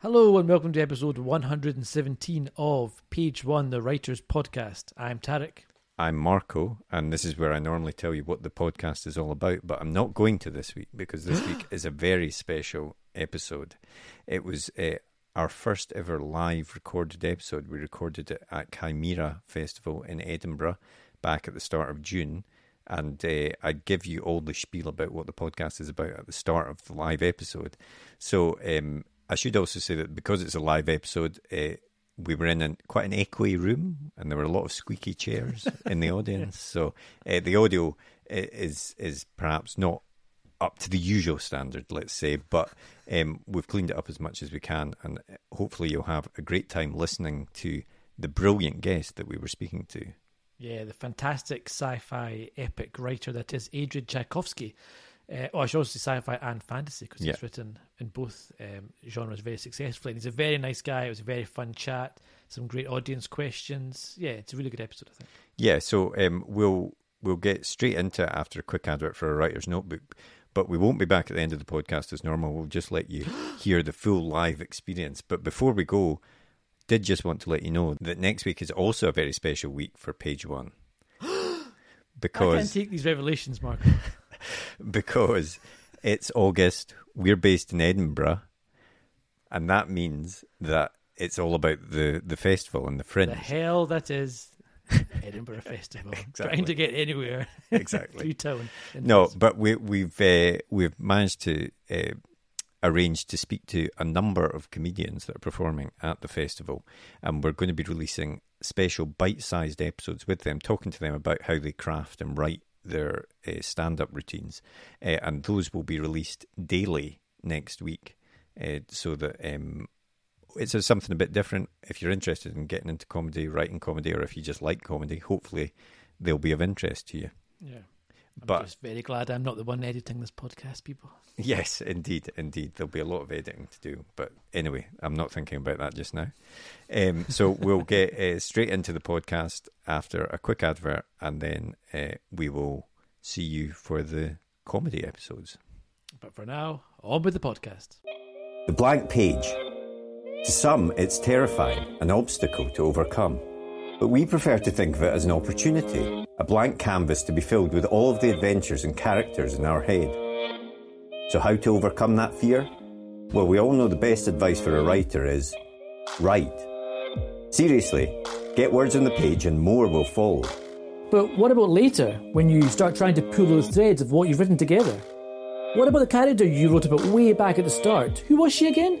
Hello and welcome to episode 117 of Page One, the Writers Podcast. I'm Tarek. I'm Marco, and this is where I normally tell you what the podcast is all about, but I'm not going to this week because this week is a very special episode. It was uh, our first ever live recorded episode. We recorded it at Cymera Festival in Edinburgh back at the start of June. And uh, I give you all the spiel about what the podcast is about at the start of the live episode. So um, I should also say that because it's a live episode, uh, we were in an, quite an echoey room, and there were a lot of squeaky chairs in the audience. So uh, the audio is is perhaps not up to the usual standard, let's say, but um, we've cleaned it up as much as we can, and hopefully you'll have a great time listening to the brilliant guest that we were speaking to. Yeah, the fantastic sci-fi epic writer that is Adrian Tchaikovsky. Uh, oh, I should also say sci-fi and fantasy because Yeah. he's written in both um, genres very successfully. And he's a very nice guy. It was a very fun chat. Some great audience questions. Yeah, it's a really good episode. I think. Yeah, so um, we'll we'll get straight into it after a quick advert for a writer's notebook. But we won't be back at the end of the podcast as normal. We'll just let you hear the full live experience. But before we go, did just want to let you know that next week is also a very special week for Page One. I can't Because take these revelations, Mark. because it's August, we're based in Edinburgh, and that means that it's all about the, the festival and the fringe. the hell that is Edinburgh Festival. Exactly. Trying to get anywhere. Exactly. through town. No, this. but we, we've uh, we've managed to uh, arrange to speak to a number of comedians that are performing at the festival, and we're going to be releasing special bite-sized episodes with them, talking to them about how they craft and write their uh, stand-up routines, uh, and those will be released daily next week, uh, so that. Um, it's a- something a bit different. If you're interested in getting into comedy, writing comedy, or if you just like comedy, hopefully they'll be of interest to you. Yeah. I'm But- just very glad I'm not the one editing this podcast, people. Yes, indeed, indeed. There'll be a lot of editing to do. But anyway, I'm not thinking about that just now. Um, so we'll get uh, straight into the podcast after a quick advert, and then uh, we will see you for the comedy episodes. But for now, on with the podcast. The blank page. To some, it's terrifying, an obstacle to overcome. But we prefer to think of it as an opportunity, a blank canvas to be filled with all of the adventures and characters in our head. So, how to overcome that fear? Well, we all know the best advice for a writer is write. Seriously, get words on the page and more will follow. But what about later, when you start trying to pull those threads of what you've written together? What about the character you wrote about way back at the start? Who was she again?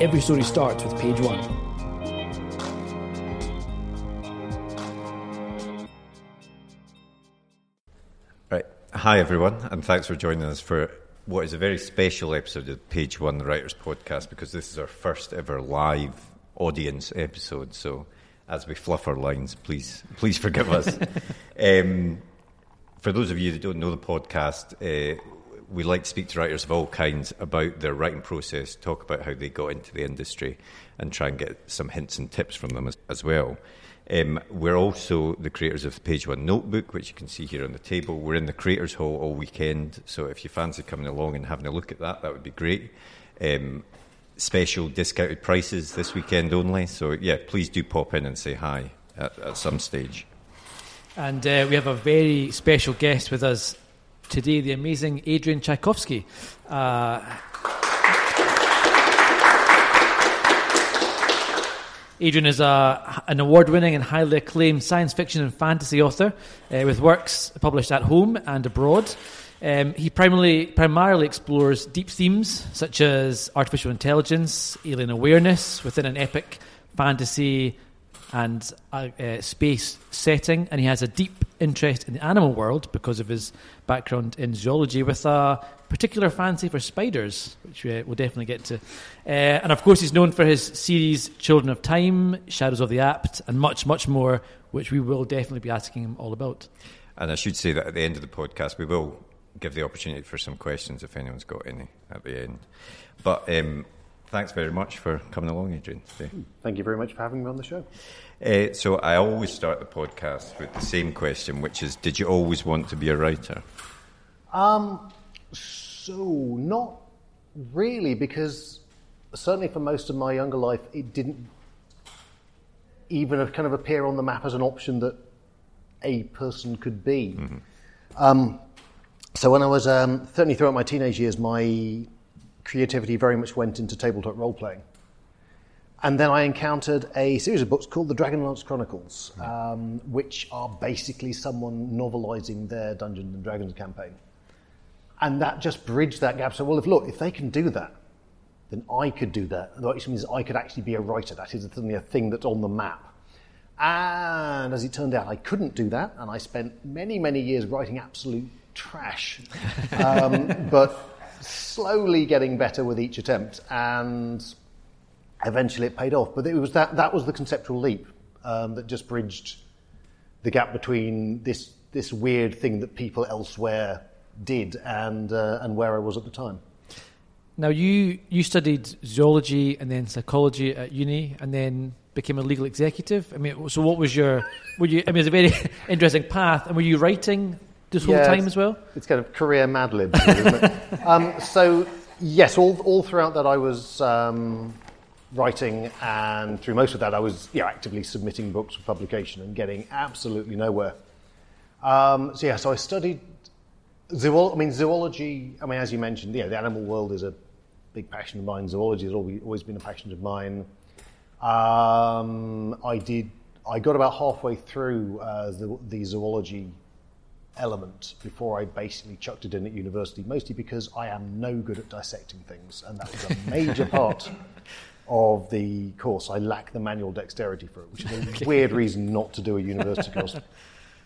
every story starts with page one. Right. Hi, everyone, and thanks for joining us for what is a very special episode of Page One, the Writers Podcast, because this is our first ever live audience episode. So, as we fluff our lines, please, please forgive us. um, for those of you that don't know the podcast, uh, we like to speak to writers of all kinds about their writing process, talk about how they got into the industry, and try and get some hints and tips from them as, as well. Um, we're also the creators of the Page One Notebook, which you can see here on the table. We're in the Creators Hall all weekend, so if you fancy coming along and having a look at that, that would be great. Um, special discounted prices this weekend only, so yeah, please do pop in and say hi at, at some stage. And uh, we have a very special guest with us today, the amazing Adrian Tchaikovsky. Uh, Adrian is a, an award winning and highly acclaimed science fiction and fantasy author uh, with works published at home and abroad. Um, he primarily, primarily explores deep themes such as artificial intelligence, alien awareness within an epic fantasy and uh, uh, space setting, and he has a deep interest in the animal world because of his background in zoology, with a particular fancy for spiders, which we, will definitely get to. Uh, and of course, he's known for his series Children of Time, Shadows of the Apt, and much, much more, which we will definitely be asking him all about. And I should say that at the end of the podcast, we will give the opportunity for some questions if anyone's got any at the end. But um, thanks very much for coming along, Adrian. Today. Thank you very much for having me on the show. Uh, so I always start the podcast with the same question, which is: Did you always want to be a writer? Um, so not really, because certainly for most of my younger life, it didn't even kind of appear on the map as an option that a person could be. Mm-hmm. Um, so when I was um, certainly throughout my teenage years, my creativity very much went into tabletop role playing. And then I encountered a series of books called the Dragonlance Chronicles, um, which are basically someone novelizing their Dungeons and Dragons campaign. And that just bridged that gap. So, well, if look, if they can do that, then I could do that. Which means I could actually be a writer. That is suddenly a thing that's on the map. And as it turned out, I couldn't do that. And I spent many, many years writing absolute trash. Um, but slowly getting better with each attempt. And eventually it paid off. But it was that, that was the conceptual leap um, that just bridged the gap between this, this weird thing that people elsewhere did and, uh, and where I was at the time. Now, you, you studied zoology and then psychology at uni and then became a legal executive. I mean, so what was your, were you, I mean, it's a very interesting path. And were you writing this whole time as well? It's kind of career Mad Lib, um, so, yes, all, all throughout that I was um, writing, and through most of that, I was you know, actively submitting books for publication and getting absolutely nowhere. Um, so yeah, so I studied zoology. I mean, zoology. I mean, as you mentioned, yeah, the animal world is a big passion of mine. Zoology has always been a passion of mine. Um, I did. I got about halfway through uh, the, the zoology element before I basically chucked it in at university, mostly because I am no good at dissecting things, and that was a major part of the course. I lack the manual dexterity for it, which is a weird reason not to do a university course.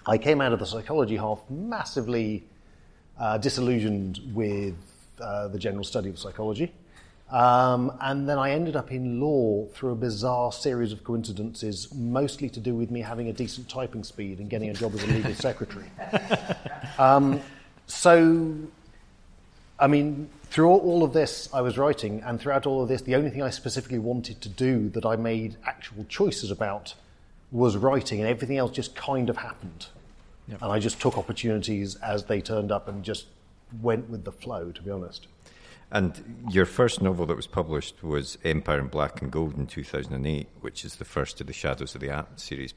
I came out of the psychology half massively uh, disillusioned with uh, the general study of psychology. Um, and then I ended up in law through a bizarre series of coincidences, mostly to do with me having a decent typing speed and getting a job as a legal secretary. Um, so, I mean, through all of this, I was writing, and throughout all of this, the only thing I specifically wanted to do that I made actual choices about was writing, and everything else just kind of happened. Yep. And I just took opportunities as they turned up and just went with the flow, to be honest. And your first novel that was published was Empire in Black and Gold in 2008, which is the first of the Shadows of the Apt series.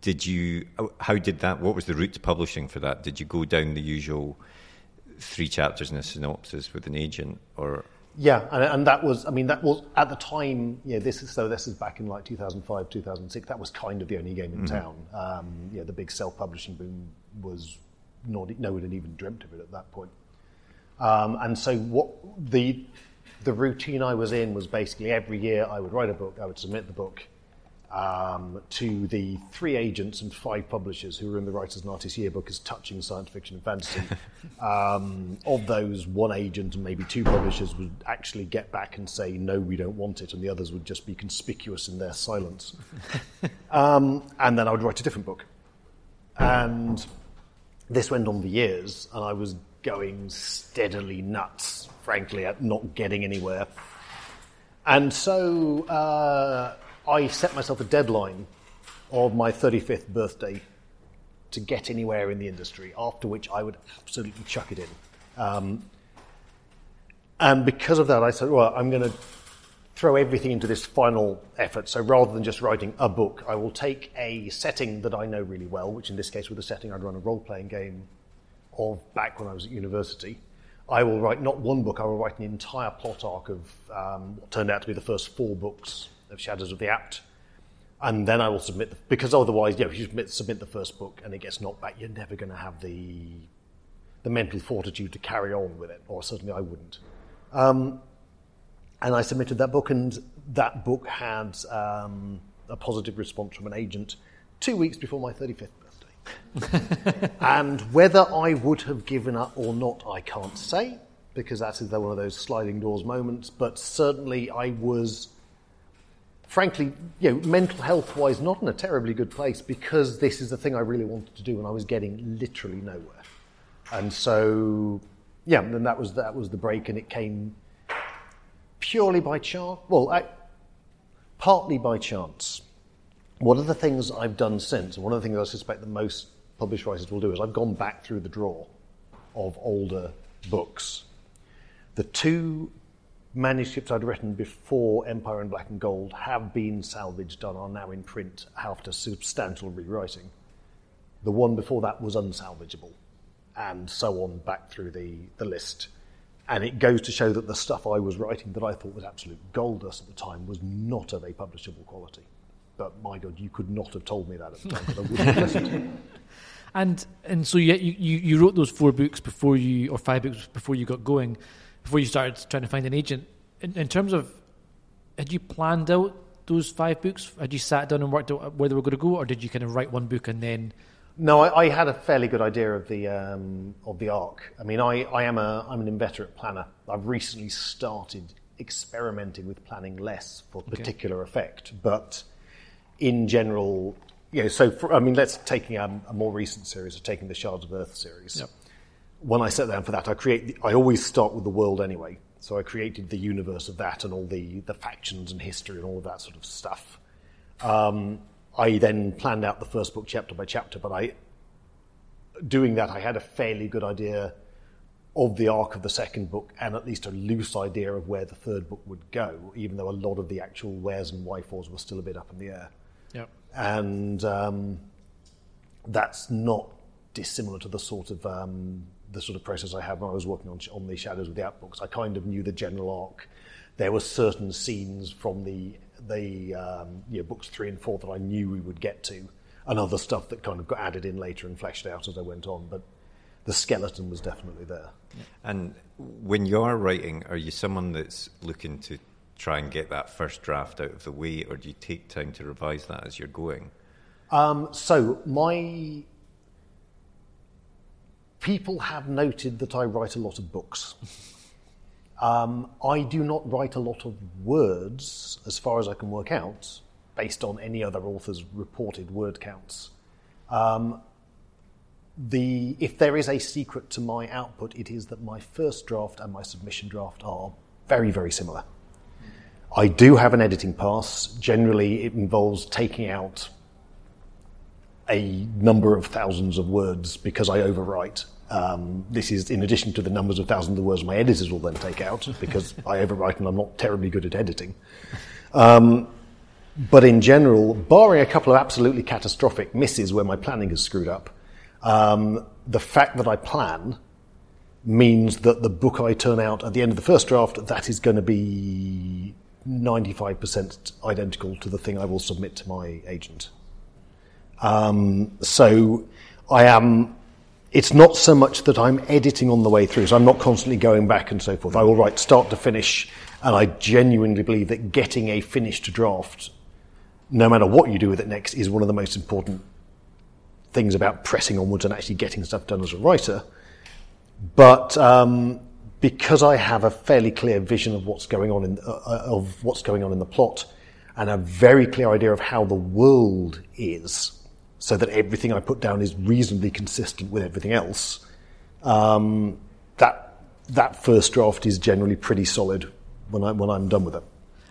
Did you, how did that, what was the route to publishing for that? Did you go down the usual three chapters and a synopsis with an agent, or yeah, and, and, that was, I mean, that was at the time. Yeah, this is so. This is back in like 2005, 2006. That was kind of the only game in mm-hmm. town. Um, yeah, the big self-publishing boom was not. No one had even dreamt of it at that point. Um, and so, what the the routine I was in was basically every year I would write a book, I would submit the book, um, to the three agents and five publishers who were in the Writers and Artists Yearbook as touching science fiction and fantasy. um, of those, one agent and maybe two publishers would actually get back and say, no, we don't want it, and the others would just be conspicuous in their silence. um, and then I would write a different book. And this went on for years, and I was going steadily nuts, frankly, at not getting anywhere. And so uh, I set myself a deadline of my 35th birthday to get anywhere in the industry, after which I would absolutely chuck it in. Um, and because of that, I said, well, I'm going to throw everything into this final effort. So rather than just writing a book, I will take a setting that I know really well, which in this case was a setting I'd run a role playing game of back when I was at university. I will write not one book, I will write an entire plot arc of um, what turned out to be the first four books of Shadows of the Apt. And then I will submit, the, because otherwise, you know, if you submit, submit the first book and it gets knocked back, you're never going to have the, the mental fortitude to carry on with it, or certainly I wouldn't. Um, and I submitted that book, and that book had um, a positive response from an agent two weeks before my 35th birthday. and whether I would have given up or not, I can't say, because that is one of those sliding doors moments. But certainly, I was, frankly, you know, mental health wise, not in a terribly good place because this is the thing I really wanted to do, and I was getting literally nowhere. And so, yeah, and that was that was the break, and it came purely by chance. Well, I, partly by chance. One of the things I've done since, and one of the things I suspect that most published writers will do, is I've gone back through the drawer of older books. The two manuscripts I'd written before Empire in Black and Gold have been salvaged and are now in print after substantial rewriting. The one before that was unsalvageable and so on back through the, the list. And it goes to show that the stuff I was writing that I thought was absolute gold dust at the time was not of a publishable quality. But my God, you could not have told me that at the time because I wouldn't have listened. And and so you, you you wrote those four books before you or five books before you got going, before you started trying to find an agent. In, in terms of, had you planned out those five books? Had you sat down and worked out where they were going to go, or did you kind of write one book and then No, I, I had a fairly good idea of the um, of the arc. I mean, I, I am a I'm an inveterate planner. I've recently started experimenting with planning less for particular effect, but in general, you know. So, for, I mean, let's taking a, a more recent series, of taking the Shards of Earth series. Yep. When I sat down for that, I create. The, I always start with the world anyway. So I created the universe of that and all the the factions and history and all of that sort of stuff. Um, I then planned out the first book chapter by chapter, but I, doing that, I had a fairly good idea of the arc of the second book and at least a loose idea of where the third book would go, even though a lot of the actual wheres and whyfores were still a bit up in the air. Yep. And um, that's not dissimilar to the sort of um, the sort of process I had when I was working on, on the Shadows of the Apt books. I kind of knew the general arc. There were certain scenes from the the um, you know, books three and four that I knew we would get to, and other stuff that kind of got added in later and fleshed out as I went on. But the skeleton was definitely there. And when you're writing, are you someone that's looking to try and get that first draft out of the way, or do you take time to revise that as you're going? Um, so my people have noted that I write a lot of books. Um, I do not write a lot of words, as far as I can work out, based on any other author's reported word counts. Um, the, if there is a secret to my output, it is that my first draft and my submission draft are very, very similar. I do have an editing pass. Generally, it involves taking out a number of thousands of words because I overwrite. Um, this is in addition to the numbers of thousands of words my editors will then take out because I overwrite and I'm not terribly good at editing. Um, but in general, barring a couple of absolutely catastrophic misses where my planning has screwed up, um, the fact that I plan means that the book I turn out at the end of the first draft, that is going to be 95% identical to the thing I will submit to my agent. Um, so I am. It's not so much that I'm editing on the way through, so I'm not constantly going back and so forth. I will write start to finish, and I genuinely believe that getting a finished draft, no matter what you do with it next, is one of the most important things about pressing onwards and actually getting stuff done as a writer. But um, because I have a fairly clear vision of what's going on in uh, of what's going on in the plot, and a very clear idea of how the world is, so that everything I put down is reasonably consistent with everything else, um, that that first draft is generally pretty solid when I when I'm done with it.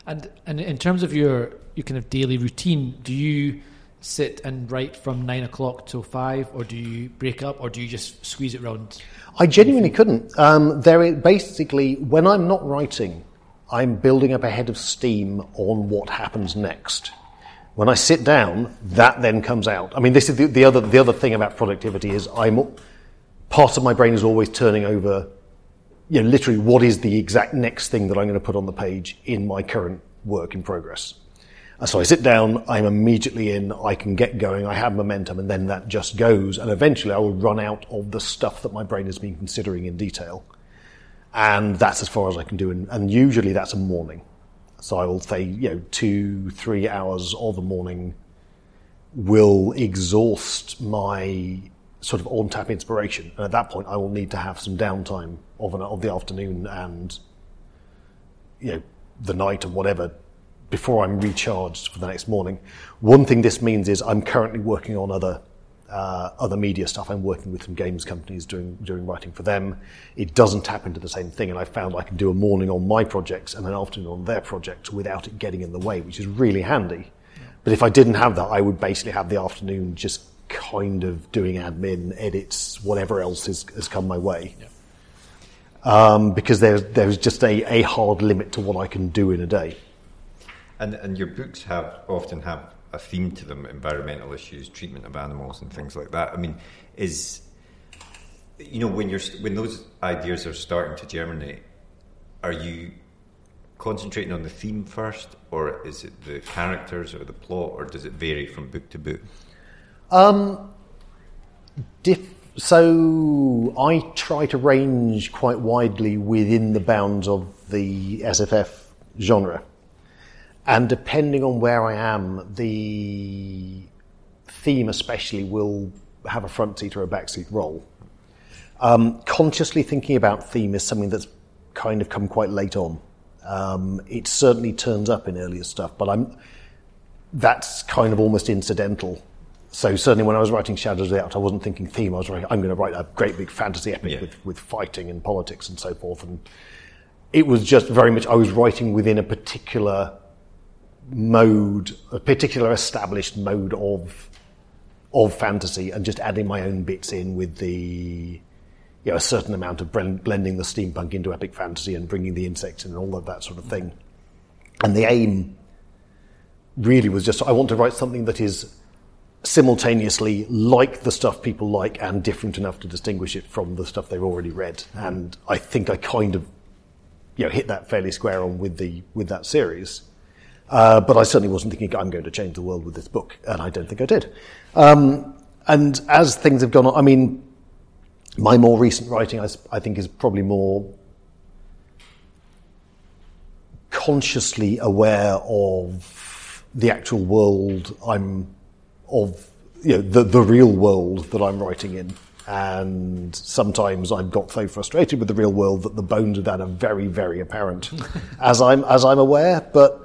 And and in terms of your your kind of daily routine, do you sit and write from nine o'clock till five, or do you break up, or do you just squeeze it round? I genuinely couldn't. Um, there, is, basically, when I'm not writing, I'm building up a head of steam on what happens next. When I sit down, that then comes out. I mean, this is the, the other the other thing about productivity is I'm part of my brain is always turning over. You know, literally, what is the exact next thing that I'm going to put on the page in my current work in progress? So I sit down, I'm immediately in, I can get going, I have momentum, and then that just goes. And eventually I will run out of the stuff that my brain has been considering in detail. And that's as far as I can do. And, and usually that's a morning. So I will say, you know, two, three hours of a morning will exhaust my sort of on tap inspiration. And at that point, I will need to have some downtime of, an, of the afternoon and, you know, the night and whatever before I'm recharged for the next morning. One thing this means is I'm currently working on other uh, other media stuff. I'm working with some games companies doing doing writing for them. It doesn't tap into the same thing, and I found I can do a morning on my projects and an afternoon on their projects without it getting in the way, which is really handy. But if I didn't have that, I would basically have the afternoon just kind of doing admin, edits, whatever else has, has come my way. Yeah. Um, because there's there's just a, a hard limit to what I can do in a day. And and your books have often have a theme to them: environmental issues, treatment of animals, and things like that. I mean, is you know when you're when those ideas are starting to germinate, are you concentrating on the theme first, or is it the characters or the plot, or does it vary from book to book? Um, diff- so I try to range quite widely within the bounds of the SFF genre. And depending on where I am, the theme especially will have a front seat or a back seat role. Um, consciously thinking about theme is something that's kind of come quite late on. Um, it certainly turns up in earlier stuff, but I'm that's kind of almost incidental. So certainly when I was writing Shadows of the Apt, I wasn't thinking theme. I was writing, I'm going to write a great big fantasy epic yeah. with, with fighting and politics and so forth. And it was just very much I was writing within a particular mode, a particular established mode of of fantasy, and just adding my own bits in with the you know a certain amount of blending the steampunk into epic fantasy and bringing the insects in and all of that sort of thing. And the aim really was just I want to write something that is simultaneously like the stuff people like and different enough to distinguish it from the stuff they've already read. And I think I kind of you know hit that fairly square on with the with that series. Uh, but I certainly wasn't thinking I'm going to change the world with this book, and I don't think I did. Um, and as things have gone on, I mean, my more recent writing, I, I think, is probably more consciously aware of the actual world I'm of, you know, the, the real world that I'm writing in. And sometimes I've got so frustrated with the real world that the bones of that are very, very apparent as I'm, as I'm aware. But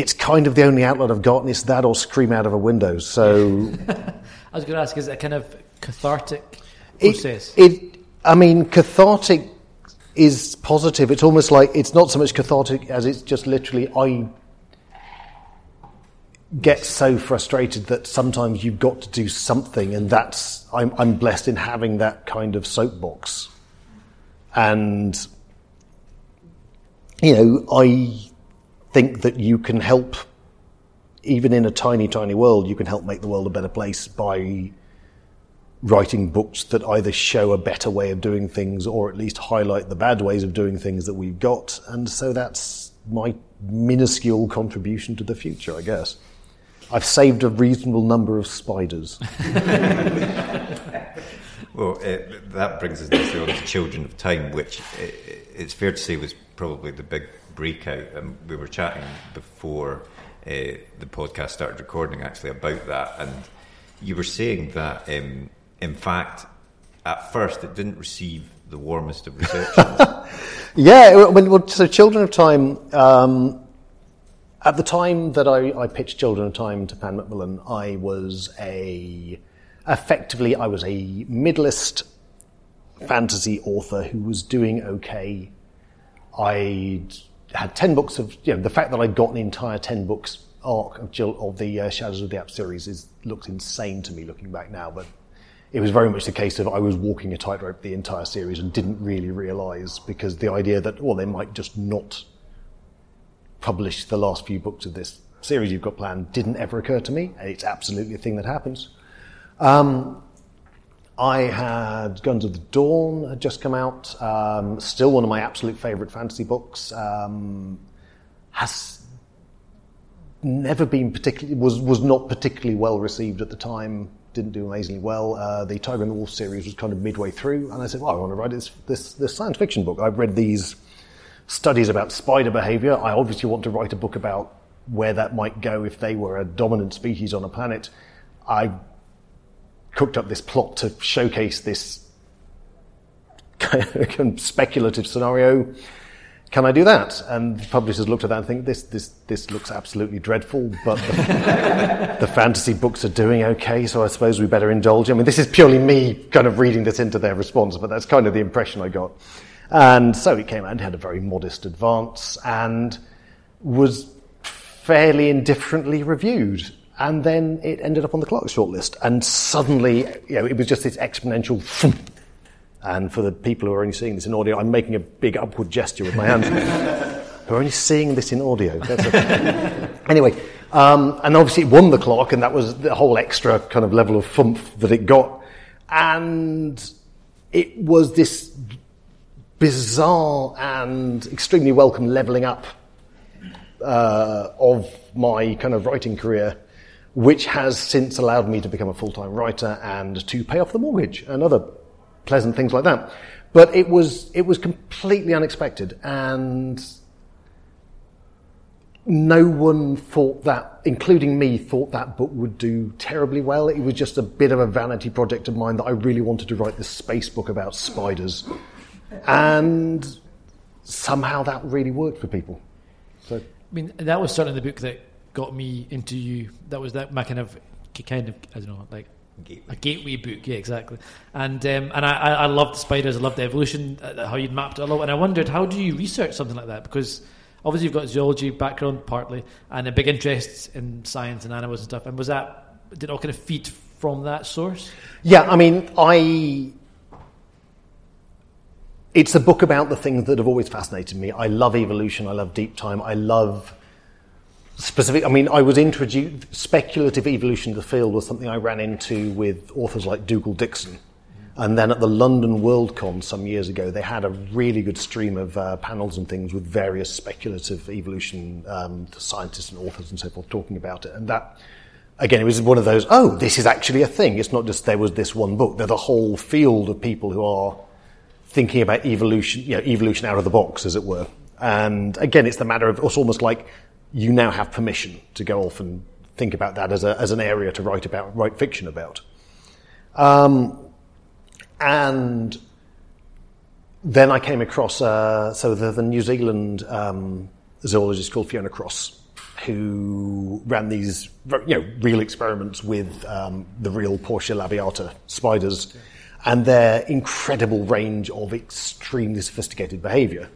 it's kind of the only outlet I've got, and it's that or scream out of a window. So, I was going to ask, is it a kind of cathartic process? It, it, I mean, cathartic is positive. It's almost like it's not so much cathartic as it's just literally I get so frustrated that sometimes you've got to do something, and that's I'm, I'm blessed in having that kind of soapbox, and you know I think that you can help, even in a tiny, tiny world, you can help make the world a better place by writing books that either show a better way of doing things or at least highlight the bad ways of doing things that we've got. And so that's my minuscule contribution to the future, I guess. I've saved a reasonable number of spiders. well, that brings us on to Children of Time, which it, it's fair to say was probably the big breakout. And we were chatting before uh, the podcast started recording actually about that. And you were saying that, um, in fact, at first it didn't receive the warmest of reception. yeah, when, so Children of Time, um, At the time that I, I pitched Children of Time to Pan Macmillan, I was a effectively I was a middleist fantasy author who was doing okay. I had ten books of you know the fact that I'd got the entire ten books arc of, Jill, of the uh, Shadows of the Apt series is looks insane to me looking back now, but it was very much the case of I was walking a tightrope the entire series and didn't really realise because the idea that well they might just not publish the last few books of this series you've got planned didn't ever occur to me. It's absolutely a thing that happens. Um, I had Guns of the Dawn had just come out. Um, still one of my absolute favourite fantasy books. Um, has never been particularly was was not particularly well received at the time. Didn't do amazingly well. Uh, the Tiger and the Wolf series was kind of midway through, and I said, "Well, I want to write this this, this science fiction book." I've read these studies about spider behavior. I obviously want to write a book about where that might go if they were a dominant species on a planet. I cooked up this plot to showcase this speculative scenario. Can I do that? And the publishers looked at that and think this this this looks absolutely dreadful, but the, the fantasy books are doing okay, so I suppose we better indulge. I mean, this is purely me kind of reading this into their response, but that's kind of the impression I got. And so it came out and had a very modest advance and was fairly indifferently reviewed. And then it ended up on the Clarke's shortlist. And suddenly, you know, it was just this exponential and for the people who are only seeing this in audio, I'm making a big upward gesture with my hands. who are only seeing this in audio. anyway, um, and obviously it won the Clarke, and that was the whole extra kind of level of fump that it got. And it was this bizarre and extremely welcome leveling up uh, of my kind of writing career, which has since allowed me to become a full time writer and to pay off the mortgage and other pleasant things like that. But it was it was completely unexpected, and no one thought that, including me, thought that book would do terribly well. It was just a bit of a vanity project of mine that I really wanted to write this space book about spiders, and somehow that really worked for people. So, I mean, that was certainly the book that got me into you. That was that my kind of kind of I don't know like Gateway. A gateway book, yeah, exactly. And um, and I, I loved the spiders. I loved the evolution, uh, how you'd mapped it a lot. And I wondered, how do you research something like that? Because obviously you've got zoology background partly, and a big interest in science and animals and stuff. And was that did it all kind of feed from that source? Yeah, I mean, I. It's a book about the things that have always fascinated me. I love evolution. I love deep time. I love specific. I mean, I was introduced. Speculative evolution of the field was something I ran into with authors like Dougal Dixon. And then at the London Worldcon some years ago, they had a really good stream of uh, panels and things with various speculative evolution um, scientists and authors and so forth talking about it. And that, again, it was one of those, oh, this is actually a thing. It's not just there was this one book. There's a whole field of people who are thinking about evolution, you know, evolution out of the box, as it were. And again, it's the matter of, it's almost like you now have permission to go off and think about that as, a, as an area to write about, write fiction about. Um, and then I came across, uh, so the, the, New Zealand um, zoologist called Fiona Cross, who ran these you know, real experiments with um, the real Portia labiata spiders and their incredible range of extremely sophisticated behavior,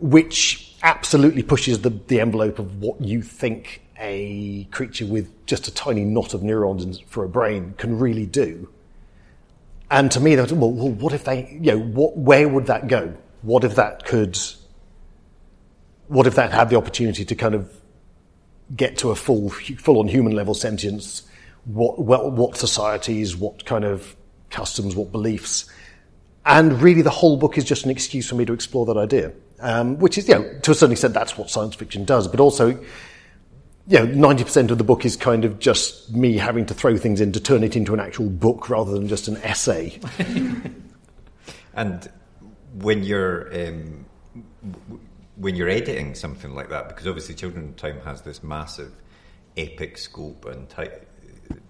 which absolutely pushes the, the envelope of what you think a creature with just a tiny knot of neurons for a brain can really do. And to me, well, well, what if they, you know, what, where would that go? What if that could, what if that had the opportunity to kind of get to a full, full on human level sentience? What, what, what societies, what kind of customs, what beliefs? And really, the whole book is just an excuse for me to explore that idea um, which is, you know, to a certain extent, that's what science fiction does. But also, you know, 90% of the book is kind of just me having to throw things in to turn it into an actual book rather than just an essay. and when you're um, when you're editing something like that, because obviously Children Time has this massive epic scope and ty-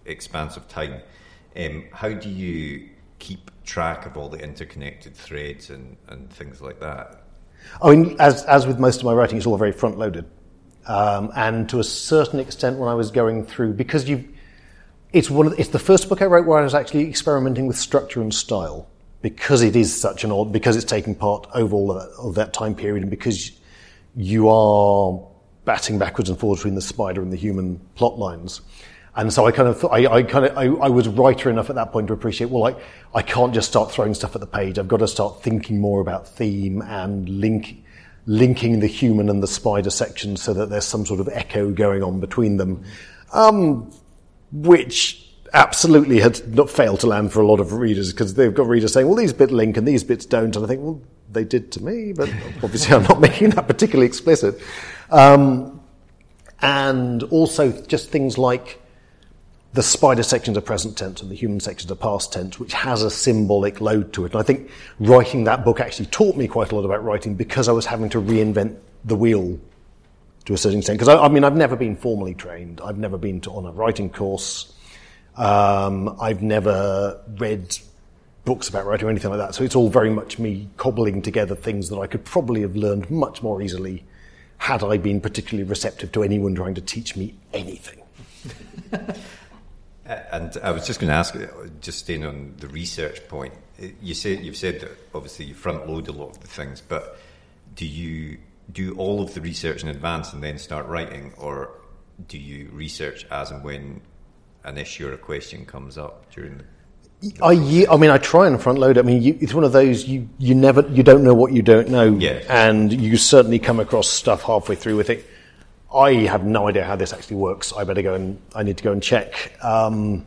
expanse of time, um, how do you keep track of all the interconnected threads and, and things like that? I mean, as, as with most of my writing, it's all very front loaded. Um, and to a certain extent, when I was going through, because you, it's one of the, it's the first book I wrote where I was actually experimenting with structure and style because it is such an odd because it's taking part over all of that, of that time period and because you are batting backwards and forwards between the spider and the human plot lines. And so I kind of thought, I, I kind of, I, I, was writer enough at that point to appreciate, well, I, I can't just start throwing stuff at the page. I've got to start thinking more about theme and link, linking the human and the spider sections so that there's some sort of echo going on between them. Um, which absolutely had not failed to land for a lot of readers because they've got readers saying, well, these bits link and these bits don't. And I think, well, they did to me, but obviously I'm not making that particularly explicit. Um, and also just things like the spider sections are present tense and the human sections are past tense, which has a symbolic load to it. And I think writing that book actually taught me quite a lot about writing because I was having to reinvent the wheel to a certain extent. Because I, I, mean, I've never been formally trained. I've never been to, on a writing course. Um, I've never read books about writing or anything like that. So it's all very much me cobbling together things that I could probably have learned much more easily had I been particularly receptive to anyone trying to teach me anything. and I was just going to ask, uh, just staying on the research point, uh, you say you've said that obviously you front load a lot of the things, but do you do all of the research in advance and then start writing, or do you research as and when an issue or a question comes up during the I, I mean, I try and front load. I mean, you, it's one of those you, you never you don't know what you don't know, yeah. and you certainly come across stuff halfway through with it. I have no idea how this actually works. I better go and I need to go and check. Um,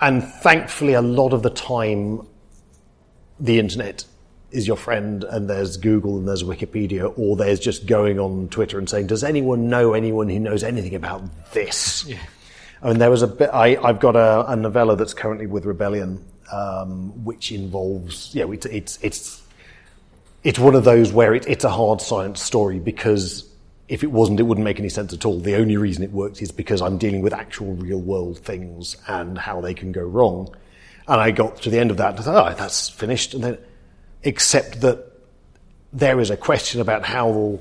and thankfully, a lot of the time, the internet is your friend, and there's Google and there's Wikipedia, or there's just going on Twitter and saying, "Does anyone know anyone who knows anything about this?" Yeah. I mean, there was a bit. I, have got a, a, novella that's currently with Rebellion, um, which involves. Yeah, it's it's it's, it's one of those where it, it's a hard science story because if it wasn't, it wouldn't make any sense at all. The only reason it works is because I'm dealing with actual real world things and how they can go wrong. And I got to the end of that and thought, oh, that's finished. And then, except that there is a question about how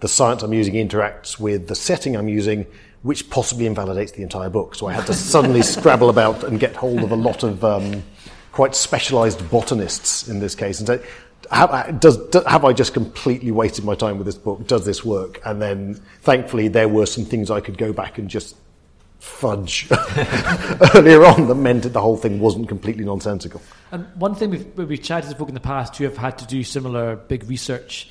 the science I'm using interacts with the setting I'm using, which possibly invalidates the entire book. So I had to suddenly scrabble about and get hold of a lot of um, quite specialized botanists in this case and say, have, does, have I just completely wasted my time with this book? Does this work? And then thankfully there were some things I could go back and just fudge earlier on that meant that the whole thing wasn't completely nonsensical. And one thing we've, we've chatted to folk in the past who have had to do similar big research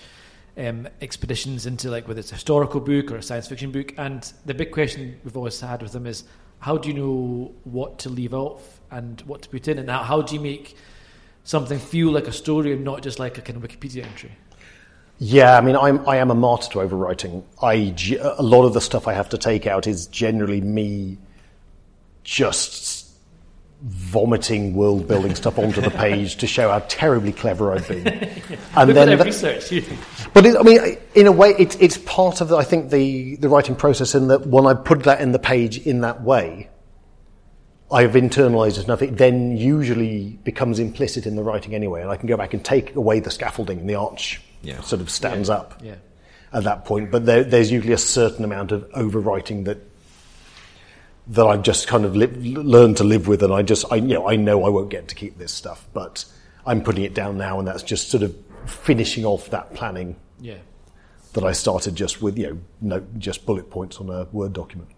um, expeditions into like whether it's a historical book or a science fiction book. And the big question we've always had with them is how do you know what to leave off and what to put in, and how, how do you make something feel like a story and not just like a kind of Wikipedia entry? Yeah, I mean, I'm, I am a martyr to overwriting. I, a lot of the stuff I have to take out is generally me just vomiting world building stuff onto the page to show how terribly clever I've been. And then the, research. but it, I mean, in a way, it's it's part of the, I think the the writing process in that when I put that in the page in that way, I've internalized it enough. It then usually becomes implicit in the writing anyway, and I can go back and take away the scaffolding and the arch yeah. sort of stands yeah. up yeah. at that point. But there, there's usually a certain amount of overwriting that that I've just kind of li- learned to live with, and I just, I, you know, I know I won't get to keep this stuff, but I'm putting it down now, and that's just sort of finishing off that planning. Yeah. That I started just with, you know, no, just bullet points on a Word document.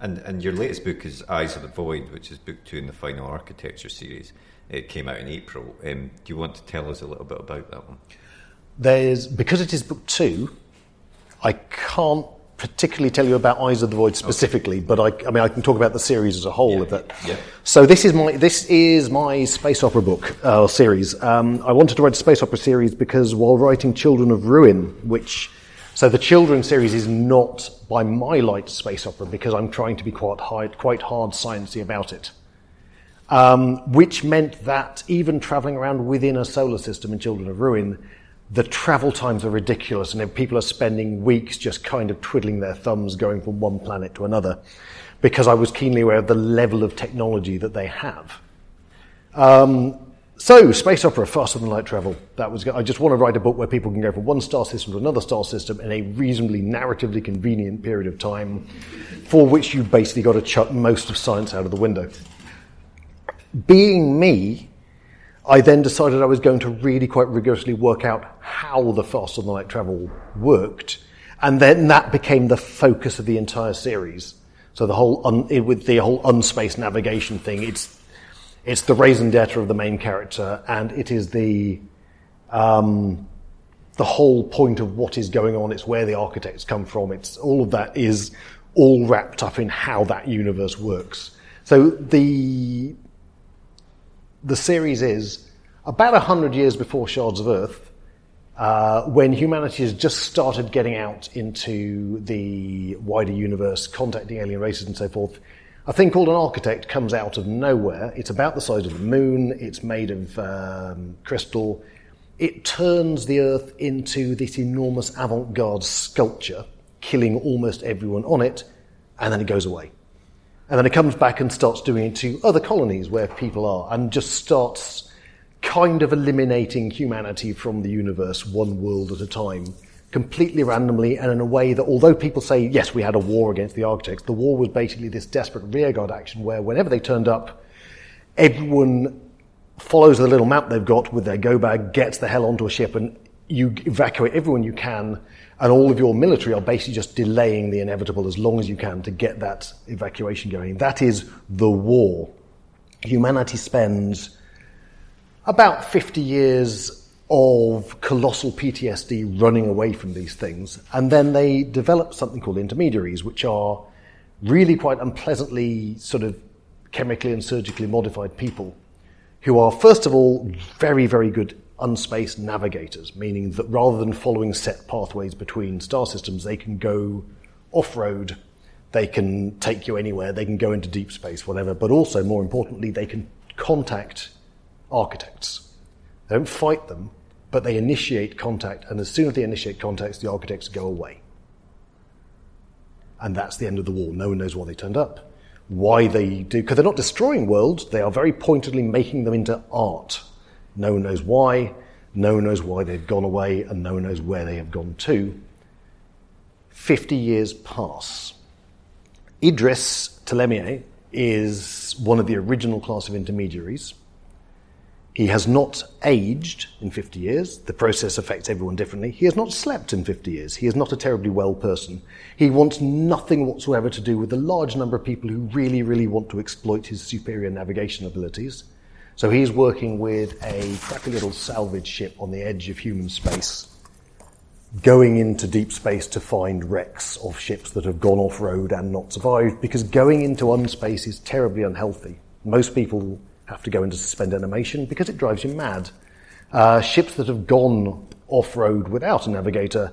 And and your latest book is Eyes of the Void, which is book two in the Final Architecture series. It came out in April. Um, do you want to tell us a little bit about that one? There's because it is book two. I can't particularly tell you about Eyes of the Void specifically, okay. but I, I, mean, I can talk about the series as a whole. Yeah, of that. Yeah. So this is my this is my space opera book uh, series. Um, I wanted to write a space opera series because while writing Children of Ruin, which so the Children series is not by my light space opera because I'm trying to be quite hard, quite hard sciencey about it. Um, which meant that even traveling around within a solar system in Children of Ruin, the travel times are ridiculous, and people are spending weeks just kind of twiddling their thumbs going from one planet to another because I was keenly aware of the level of technology that they have. Um, so, space opera, faster than light travel. That was. I just want to write a book where people can go from one star system to another star system in a reasonably narratively convenient period of time, for which you basically got to chuck most of science out of the window. Being me, I then decided I was going to really quite rigorously work out how the faster than light travel worked, and then that became the focus of the entire series. So the whole un, with the whole unspace navigation thing, it's it's the raison d'etre of the main character, and it is the um, the whole point of what is going on. It's where the architects come from. It's all of that is all wrapped up in how that universe works. So the the series is about hundred years before Shards of Earth, uh, when humanity has just started getting out into the wider universe, contacting alien races and so forth. A thing called an architect comes out of nowhere. It's about the size of the moon. It's made of um, crystal. It turns the Earth into this enormous avant garde sculpture, killing almost everyone on it, and then it goes away. And then it comes back and starts doing it to other colonies where people are, and just starts kind of eliminating humanity from the universe one world at a time completely randomly and in a way that, although people say, yes, we had a war against the architects, the war was basically this desperate rearguard action where whenever they turned up, everyone follows the little map they've got with their go bag, gets the hell onto a ship, and you evacuate everyone you can, and all of your military are basically just delaying the inevitable as long as you can to get that evacuation going. That is the war. Humanity spends about 50 years of colossal PTSD running away from these things. And then they develop something called intermediaries, which are really quite unpleasantly sort of chemically and surgically modified people who are, first of all, very, very good unspaced navigators, meaning that rather than following set pathways between star systems, they can go off road, they can take you anywhere, they can go into deep space, whatever, but also, more importantly, they can contact architects. They don't fight them, but they initiate contact, and as soon as they initiate contact, the architects go away. And that's the end of the war. No one knows why they turned up. Why they do, because they're not destroying worlds, they are very pointedly making them into art. No one knows why, no one knows why they've gone away, and no one knows where they have gone to. 50 years pass. Idris Telemmier is one of the original class of intermediaries. He has not aged in 50 years. The process affects everyone differently. He has not slept in 50 years. He is not a terribly well person. He wants nothing whatsoever to do with the large number of people who really, really want to exploit his superior navigation abilities. So he's working with a crappy little salvage ship on the edge of human space, going into deep space to find wrecks of ships that have gone off road and not survived, because going into unspace is terribly unhealthy. Most people have to go into suspend animation because it drives you mad. Uh, ships that have gone off road without a navigator,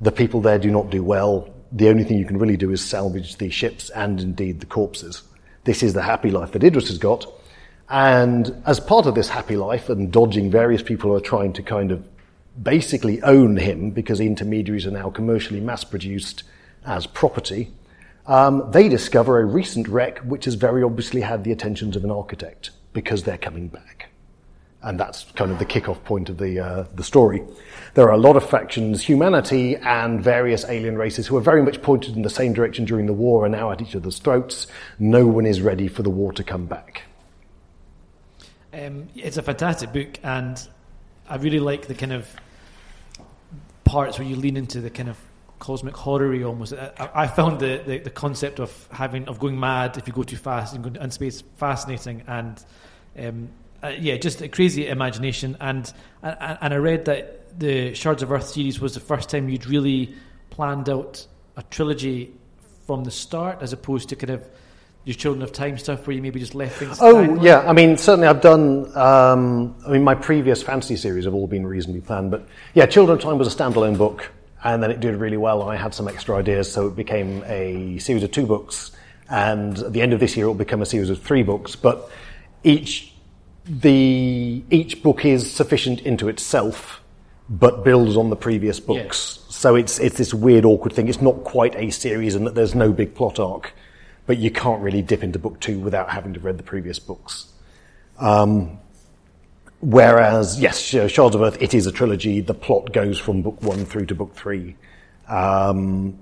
the people there do not do well. The only thing you can really do is salvage the ships and indeed the corpses. This is the happy life that Idris has got. And as part of this happy life and dodging various people who are trying to kind of basically own him because intermediaries are now commercially mass produced as property, um, they discover a recent wreck which has very obviously had the attentions of an architect because they're coming back. And that's kind of the kickoff point of the, uh, the story. There are a lot of factions, humanity and various alien races who are very much pointed in the same direction during the war are now at each other's throats. No one is ready for the war to come back. Um, it's a fantastic book, and I really like the kind of parts where you lean into the kind of cosmic horror almost. I, I found the, the, the, concept of having of going mad if you go too fast and going unspace fascinating and um, uh, yeah, just a crazy imagination. And, and and I read that the Shards of Earth series was the first time you'd really planned out a trilogy from the start, as opposed to kind of your Children of Time stuff, where you maybe just left things. Oh yeah, I mean certainly I've done. Um, I mean my previous fantasy series have all been reasonably planned, but yeah, Children of Time was a standalone book, and then it did really well. I had some extra ideas, so it became a series of two books, and at the end of this year it will become a series of three books. But each the each book is sufficient into itself, but builds on the previous books. So it's it's this weird, awkward thing. It's not quite a series, and that there's no big plot arc, but you can't really dip into book two without having to read the previous books. Um, whereas, yes, Sh- Shards of Earth, it is a trilogy. The plot goes from book one through to book three. Um,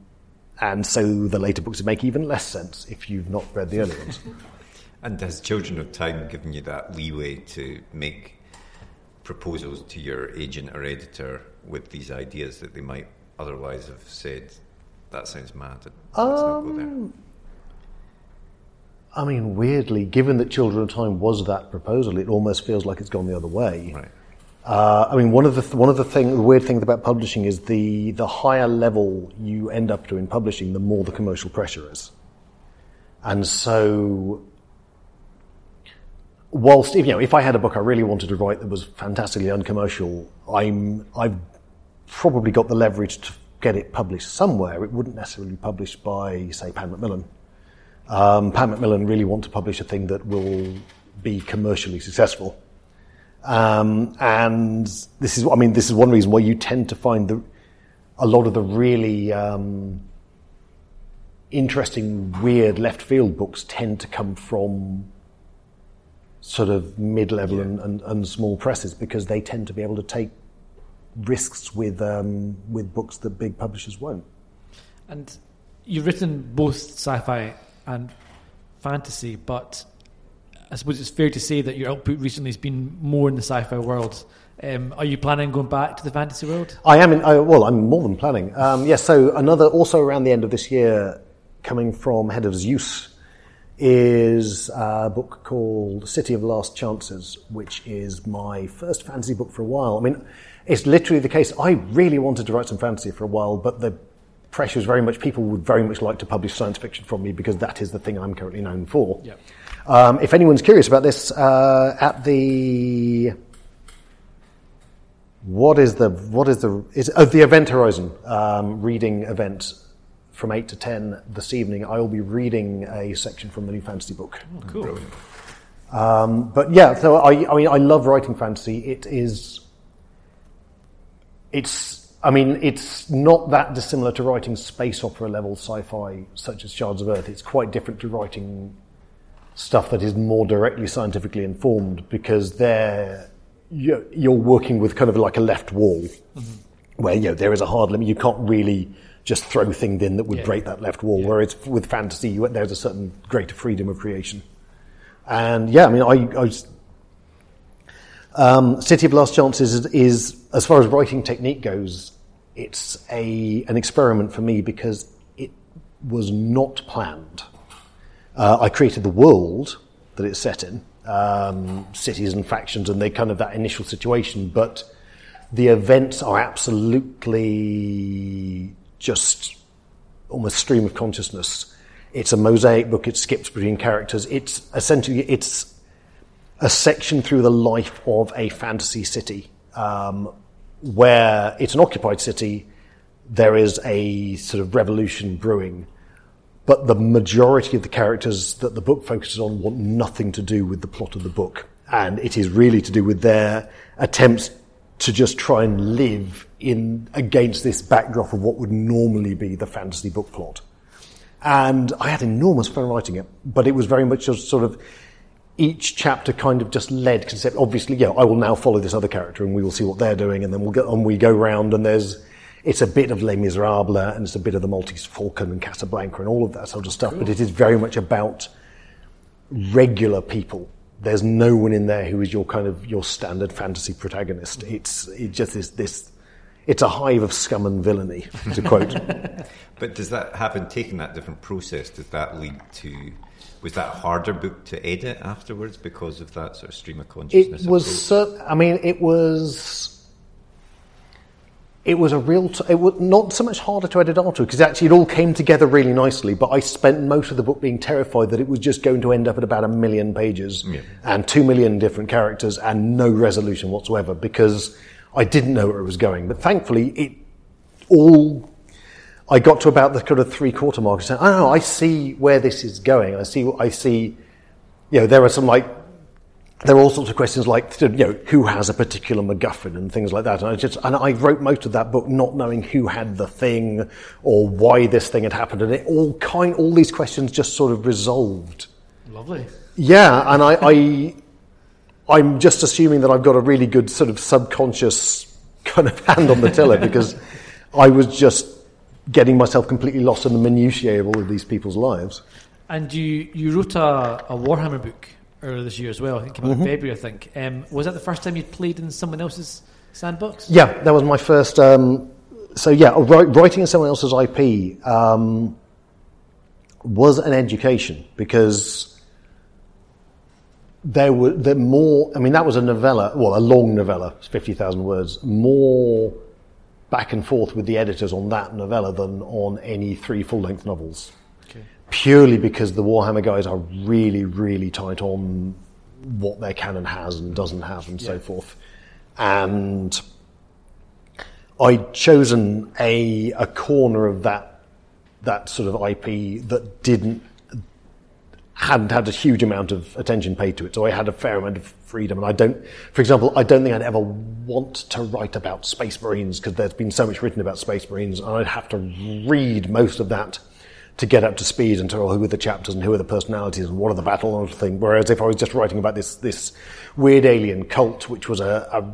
and so the later books make even less sense if you've not read the early ones. And has Children of Time given you that leeway to make proposals to your agent or editor with these ideas that they might otherwise have said, that sounds mad, let's not go there? I mean, weirdly, given that Children of Time was that proposal, it almost feels like it's gone the other way. Right. Uh, I mean, one of the th- one of the thing, the weird things about publishing is the the higher level you end up to in publishing, the more the commercial pressure is. And so, whilst if, you know, if I had a book I really wanted to write that was fantastically uncommercial, I'm I've probably got the leverage to get it published somewhere. It wouldn't necessarily be published by, say, Pan Macmillan. Um, Pan Macmillan really want to publish a thing that will be commercially successful. Um, and this is, I mean, this is one reason why you tend to find the, a lot of the really um, interesting, weird left field books tend to come from sort of mid level and, and, and small presses because they tend to be able to take risks with um, with books that big publishers won't. And you've written both sci-fi and fantasy, but I suppose it's fair to say that your output recently has been more in the sci-fi world. Um, are you planning on going back to the fantasy world? I am in, I, well, I'm more than planning. Um, yes, so another, also around the end of this year, coming from Head of Zeus, is a book called City of Last Chances, which is my first fantasy book for a while. I mean, it's literally the case. I really wanted to write some fantasy for a while, but the pressure is very much, people would very much like to publish science fiction from me because that is the thing I'm currently known for. Yep. Um, if anyone's curious about this, uh, at the what is the what is the is oh, the Event Horizon um, reading event from eight to ten this evening? I will be reading a section from the new fantasy book. Oh, cool. Um, but yeah, so I, I mean, I love writing fantasy. It is, it's, I mean, it's not that dissimilar to writing space opera level sci-fi such as Shards of Earth. It's quite different to writing stuff that is more directly scientifically informed because there you're, you're working with kind of like a left wall mm-hmm. where you know there is a hard limit. You can't really just throw things in that would Yeah. break that left wall. Whereas with fantasy, you, there's a certain greater freedom of creation. And yeah, I mean, I, I was, um, City of Last Chances is, is, as far as writing technique goes, it's a an experiment for me because it was not planned. Uh, I created the world that it's set in, um, cities and factions, and they kind of that initial situation. But the events are absolutely just almost stream of consciousness. It's a mosaic book. It skips between characters. It's essentially it's a section through the life of a fantasy city, um, where it's an occupied city. There is a sort of revolution brewing, but the majority of the characters that the book focuses on want nothing to do with the plot of the book, and it is really to do with their attempts to just try and live in against this backdrop of what would normally be the fantasy book plot. And I had enormous fun writing it, but it was very much just sort of each chapter kind of just led concept. Obviously, yeah, I will now follow this other character and we will see what they're doing, and then we'll go and we go round and there's it's a bit of Les Miserables and it's a bit of the Maltese Falcon and Casablanca and all of that sort of stuff, but it is very much about regular people. There's no one in there who is your kind of your standard fantasy protagonist. It's it just is this. It's a hive of scum and villainy, to quote. But does that having taken that different process, does that lead to was that a harder book to edit afterwards because of that sort of stream of consciousness? It was. approach? Cer- I mean, it was. It was a real. T- it was not so much harder to edit after because actually it all came together really nicely. But I spent most of the book being terrified that it was just going to end up at about a million pages Yeah. and two million different characters and no resolution whatsoever because I didn't know where it was going. But thankfully, it all I got to about the kind of three quarter mark and said, "Oh no, I see where this is going. I see. I see. You know, there are some like there are all sorts of questions like you know who has a particular MacGuffin and things like that. And I just and I wrote most of that book not knowing who had the thing or why this thing had happened, and it all kind all these questions just sort of resolved. Lovely. Yeah, and I, I I'm just assuming that I've got a really good sort of subconscious kind of hand on the tiller because I was just getting myself completely lost in the minutiae of all of these people's lives. And you, you wrote a, a Warhammer book earlier this year as well. I think it came out Mm-hmm. in February, I think. Um, was that the first time you'd played in someone else's sandbox? Yeah, that was my first. Um, so yeah, writing in someone else's IP um, was an education because there were the more. I mean, that was a novella. Well, a long novella, fifty thousand words. More back and forth with the editors on that novella than on any three full-length novels. Purely because the Warhammer guys are really, really tight on what their canon has and doesn't have, and so forth. And I'd chosen a a corner of that that sort of IP that didn't hadn't had a huge amount of attention paid to it, so I had a fair amount of freedom. And I don't, for example, I don't think I'd ever want to write about Space Marines because there's been so much written about Space Marines, and I'd have to read most of that to get up to speed and to know who are the chapters and who are the personalities and what are the battle and thing. Whereas if I was just writing about this this weird alien cult, which was a, a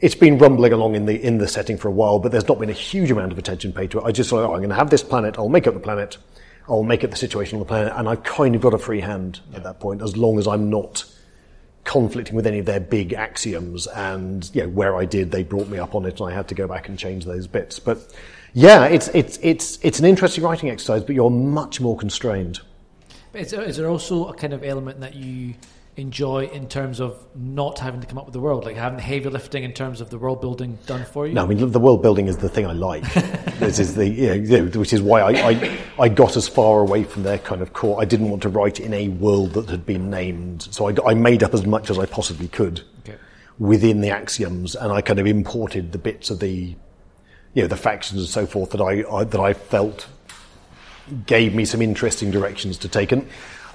it's been rumbling along in the in the setting for a while, but there's not been a huge amount of attention paid to it. I just thought, oh, I'm going to have this planet. I'll make up the planet. I'll make up the situation on the planet, and I've kind of got a free hand at that point, as long as I'm not conflicting with any of their big axioms. And you know, where I did, they brought me up on it, and I had to go back and change those bits. But yeah, it's it's it's it's an interesting writing exercise, but you're much more constrained. But Is there, is there also a kind of element that you enjoy in terms of not having to come up with the world, like having the heavy lifting in terms of the world building done for you? No, I mean the world building is the thing I like. this is the you know, which is why I, I I got as far away from their kind of core. I didn't want to write in a world that had been named, so I, I made up as much as I possibly could Okay. within the axioms, and I kind of imported the bits of the you know the factions and so forth that I, I that I felt gave me some interesting directions to take. And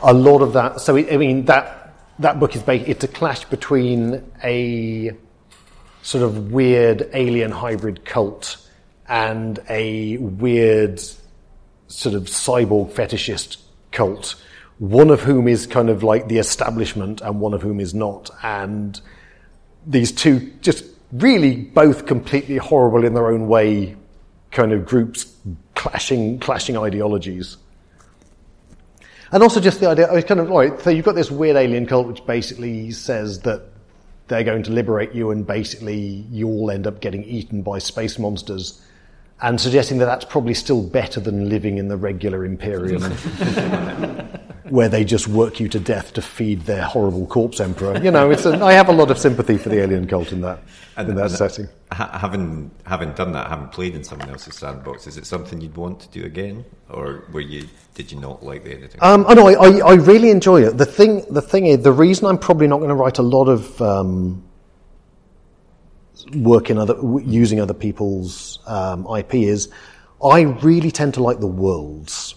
a lot of that. So it, I mean that that book is based. It's a clash between a sort of weird alien hybrid cult and a weird sort of cyborg fetishist cult, one of whom is kind of like the establishment and one of whom is not. And these two just really both completely horrible in their own way kind of groups clashing clashing ideologies. And also just the idea, it's kind of so you've got this weird alien cult which basically says that they're going to liberate you and basically you all end up getting eaten by space monsters and suggesting that that's probably still better than living in the regular Imperium where they just work you to death to feed their horrible corpse emperor. You know, it's a, I have a lot of sympathy for the alien cult in that, in that setting. Ha- having having done that, having played in someone else's sandbox, is it something you'd want to do again, or were you did you not like the editing? Um, oh no, I, I, I really enjoy it. The thing, the thing is, the reason I'm probably not going to write a lot of um, work in other using other people's um, IP is, I really tend to like the worlds.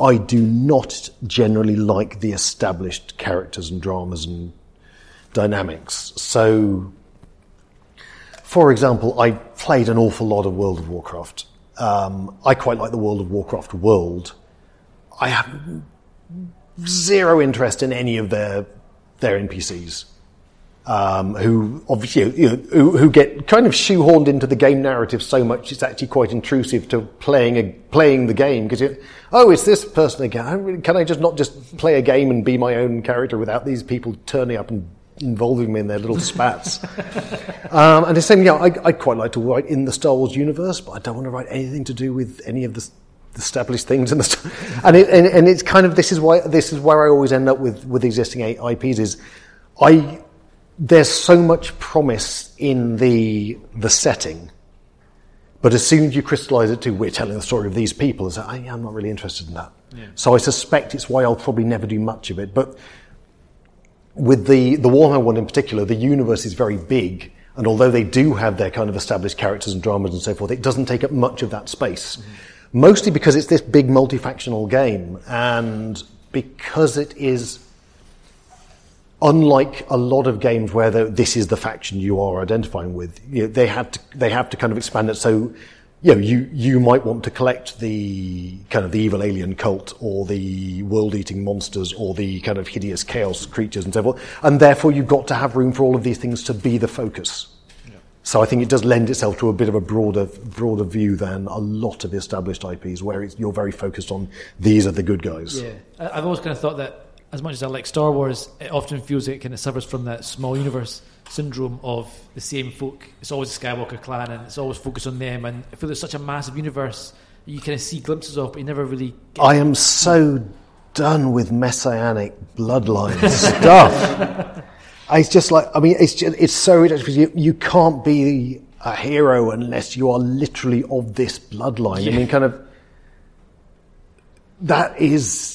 I do not generally like the established characters and dramas and dynamics. So, for example, I played an awful lot of World of Warcraft. Um, I quite like the World of Warcraft world. I have zero interest in any of their their NPCs, um, who obviously you know, who, who get kind of shoehorned into the game narrative so much it's actually quite intrusive to playing a, playing the game because oh it's this person again. Can I just not just play a game and be my own character without these people turning up and involving me in their little spats? Um, and the same, yeah, I, I quite like to write in the Star Wars universe, but I don't want to write anything to do with any of the, established things in the. St- and, it, and and it's kind of this is why this is where I always end up with with existing IPs is, I there's so much promise in the the setting, but as soon as you crystallise it to we're telling the story of these people, it's like, "Oh, I'm not really interested in that. So I suspect it's why I'll probably never do much of it, but with the, the Warhammer one in particular, the universe is very big, and although they do have their kind of established characters and dramas and so forth, it doesn't take up much of that space. Mm-hmm. Mostly because it's this big multi-factional game, and because it is unlike a lot of games where the, this is the faction you are identifying with, you know, they had to, they have to kind of expand it so you know, you, you might want to collect the kind of the evil alien cult or the world eating monsters or the kind of hideous chaos creatures and so forth. And therefore you've got to have room for all of these things to be the focus. So I think it does lend itself to a bit of a broader, broader view than a lot of established IPs where you're very focused on these are the good guys. Yeah, I've always kind of thought that as much as I like Star Wars, it often feels like it kind of suffers from that small universe syndrome of the same folk. It's always a Skywalker clan, and it's always focused on them. And I feel there's such a massive universe you kind of see glimpses of, but you never really. I am so done with messianic bloodline stuff. It's just like I mean, it's just, it's so ridiculous. You you can't be a hero unless you are literally of this bloodline. Yeah. I mean, kind of that is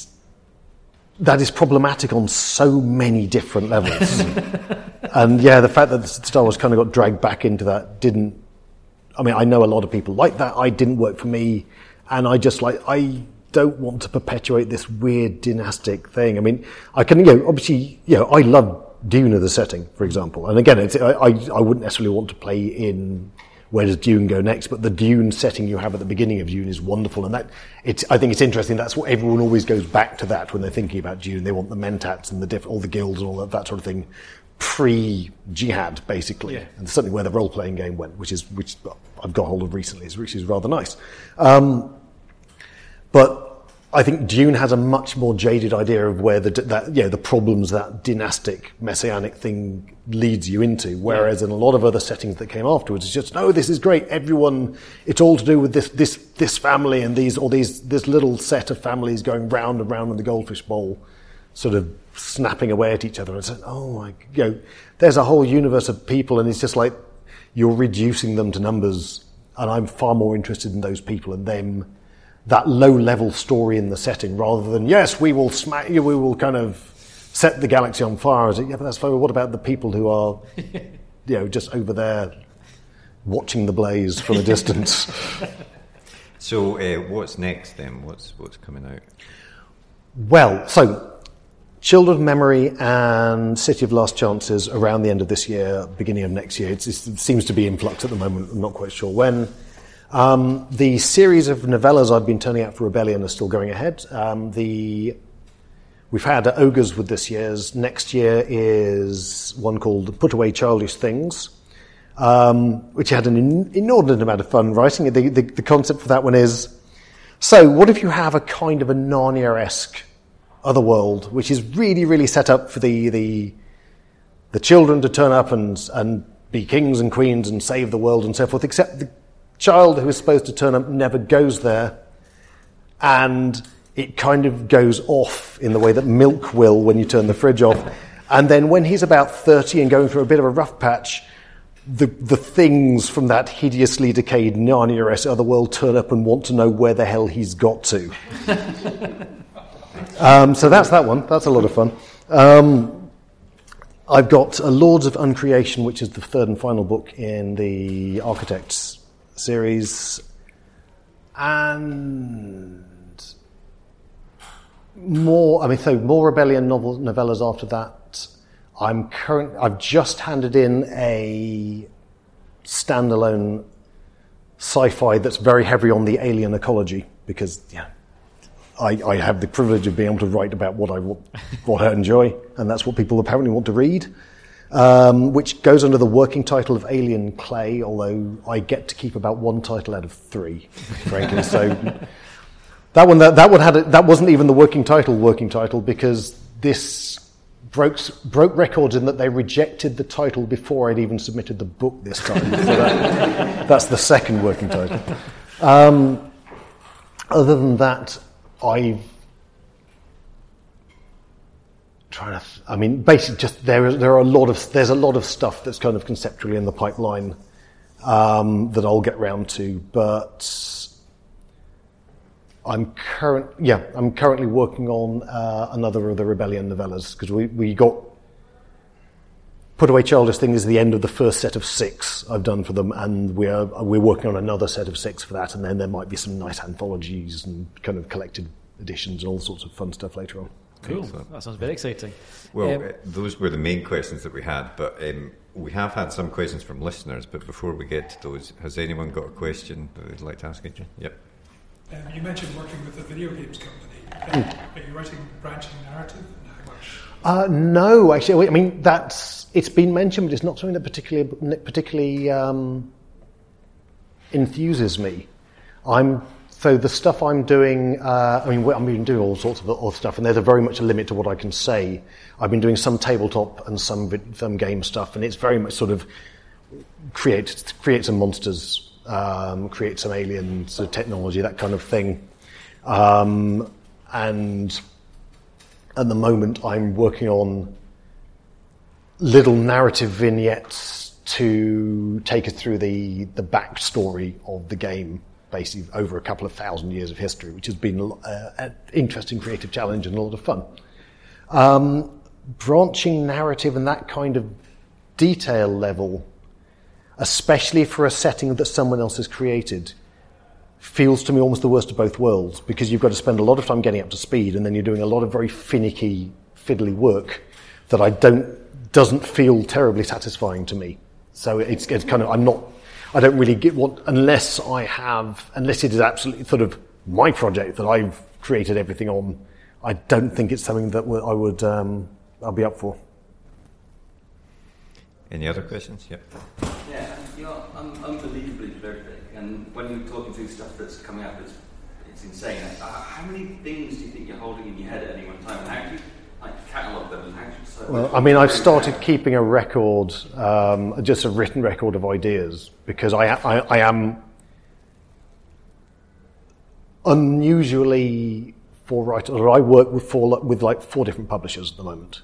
that is problematic on so many different levels. and yeah, the fact that Star Wars kind of got dragged back into that didn't. I mean, I know a lot of people like that. I didn't work for me, and I just like I don't want to perpetuate this weird dynastic thing. I mean, I can, you know, obviously, you know, I love Dune as a setting, for example, and again, I, I, I wouldn't necessarily want to play in where does Dune go next? But the Dune setting you have at the beginning of Dune is wonderful, and that it's. I think it's interesting. That's what everyone always goes back to that when they're thinking about Dune. They want the mentats and the diff, all the guilds and all that, that sort of thing, pre jihad basically, yeah. and certainly where the role playing game went, which is which I've got hold of recently, which is rather nice. Um, but I think Dune has a much more jaded idea of where the that you know, the problems that dynastic messianic thing leads you into. Whereas in a lot of other settings that came afterwards, it's just no, this is great. Everyone, it's all to do with this this this family and these or these this little set of families going round and round in the goldfish bowl, sort of snapping away at each other and saying, oh my, you know, there's a whole universe of people, and it's just like you're reducing them to numbers, and I'm far more interested in those people and them that low level story in the setting rather than, yes, we will smack you, we will kind of set the galaxy on fire. As yeah, but that's fine. What about the people who are, you know, just over there watching the blaze from a distance? so, uh, what's next then? What's, what's coming out? Well, so Children of Memory and City of Last Chances around the end of this year, beginning of next year. it seems to be in flux at the moment. I'm not quite sure when. Um, the series of novellas I've been turning out for Rebellion are still going ahead. Um, the We've had ogres with this year's. Next year is one called Put Away Childish Things, um, which had an in- inordinate amount of fun writing. The, the, the, concept for that one is so, what if you have a kind of a Narnia esque other world, which is really, really set up for the, the, the children to turn up and, and be kings and queens and save the world and so forth, except the child who is supposed to turn up never goes there, and it kind of goes off in the way that milk will when you turn the fridge off. And then when he's about 30 and going through a bit of a rough patch, the, the things from that hideously decayed Narnia-esque otherworld turn up and want to know where the hell he's got to. um, so that's that one. That's a lot of fun. Um, I've got Lords of Uncreation, which is the third and final book in the Architects series, and more. I mean, so more rebellion novel, novellas after that. I'm current. I've just handed in a standalone sci-fi that's very heavy on the alien ecology because yeah, I, I, have the privilege of being able to write about what I what I enjoy, and that's what people apparently want to read um, which goes under the working title of Alien Clay, although I get to keep about one title out of three, frankly. so that one, that, that one had a, that wasn't even the working title, working title, because this broke broke records in that they rejected the title before I'd even submitted the book this time. so that, that's the second working title. Um, other than that, I've trying to. I mean, basically, just there. There are a lot of. There's a lot of stuff that's kind of conceptually in the pipeline um, that I'll get round to, but I'm current. Yeah, I'm currently working on uh, another of the Rebellion novellas because we we got. Put Away Childish Thing is the end of the first set of six I've done for them, and we're we're working on another set of six for that, and then there might be some nice anthologies and kind of collected editions and all sorts of fun stuff later on. Cool. Excellent. That sounds very exciting. Well, Um, uh, those were the main questions that we had, but um, we have had some questions from listeners. But before we get to those, has anyone got a question that they'd like to ask Adrian? Yep. Um, you mentioned working with a video games company. Um, are you writing branching narrative? And how much? Uh, no, actually, I mean that's it's been mentioned, but it's not something that particularly particularly um, enthuses me. I'm so the stuff I'm doing. Uh, I mean, I've been doing all sorts of other stuff, and there's a very much a limit to what I can say. I've been doing some tabletop and some some game stuff, and it's very much sort of create create some monsters, um, create some alien sort of technology, that kind of thing, um, and at the moment I'm working on little narrative vignettes to take us through the, the backstory of the game, basically over a couple of thousand years of history, which has been uh, an interesting creative challenge and a lot of fun. Um, branching narrative and that kind of detail level, especially for a setting that someone else has created, feels to me almost the worst of both worlds because you've got to spend a lot of time getting up to speed and then you're doing a lot of very finicky, fiddly work that I don't doesn't feel terribly satisfying to me. So it's, it's kind of I'm not I don't really get what unless I have unless it is absolutely sort of my project that I've created everything on. I don't think it's something that I would um, I'll be up for. Any other questions? Yeah. Yeah, you're un- unbelievably prolific, and when you're talking through stuff that's coming up, it's, it's insane. Uh, how many things do you think you're holding in your head at any one time? And how do you like catalogue them? And how do you decide Well, I mean, I've started keeping a record, um, just a written record of ideas, because I, I, I am unusually for writers. I work with four, with like four different publishers at the moment,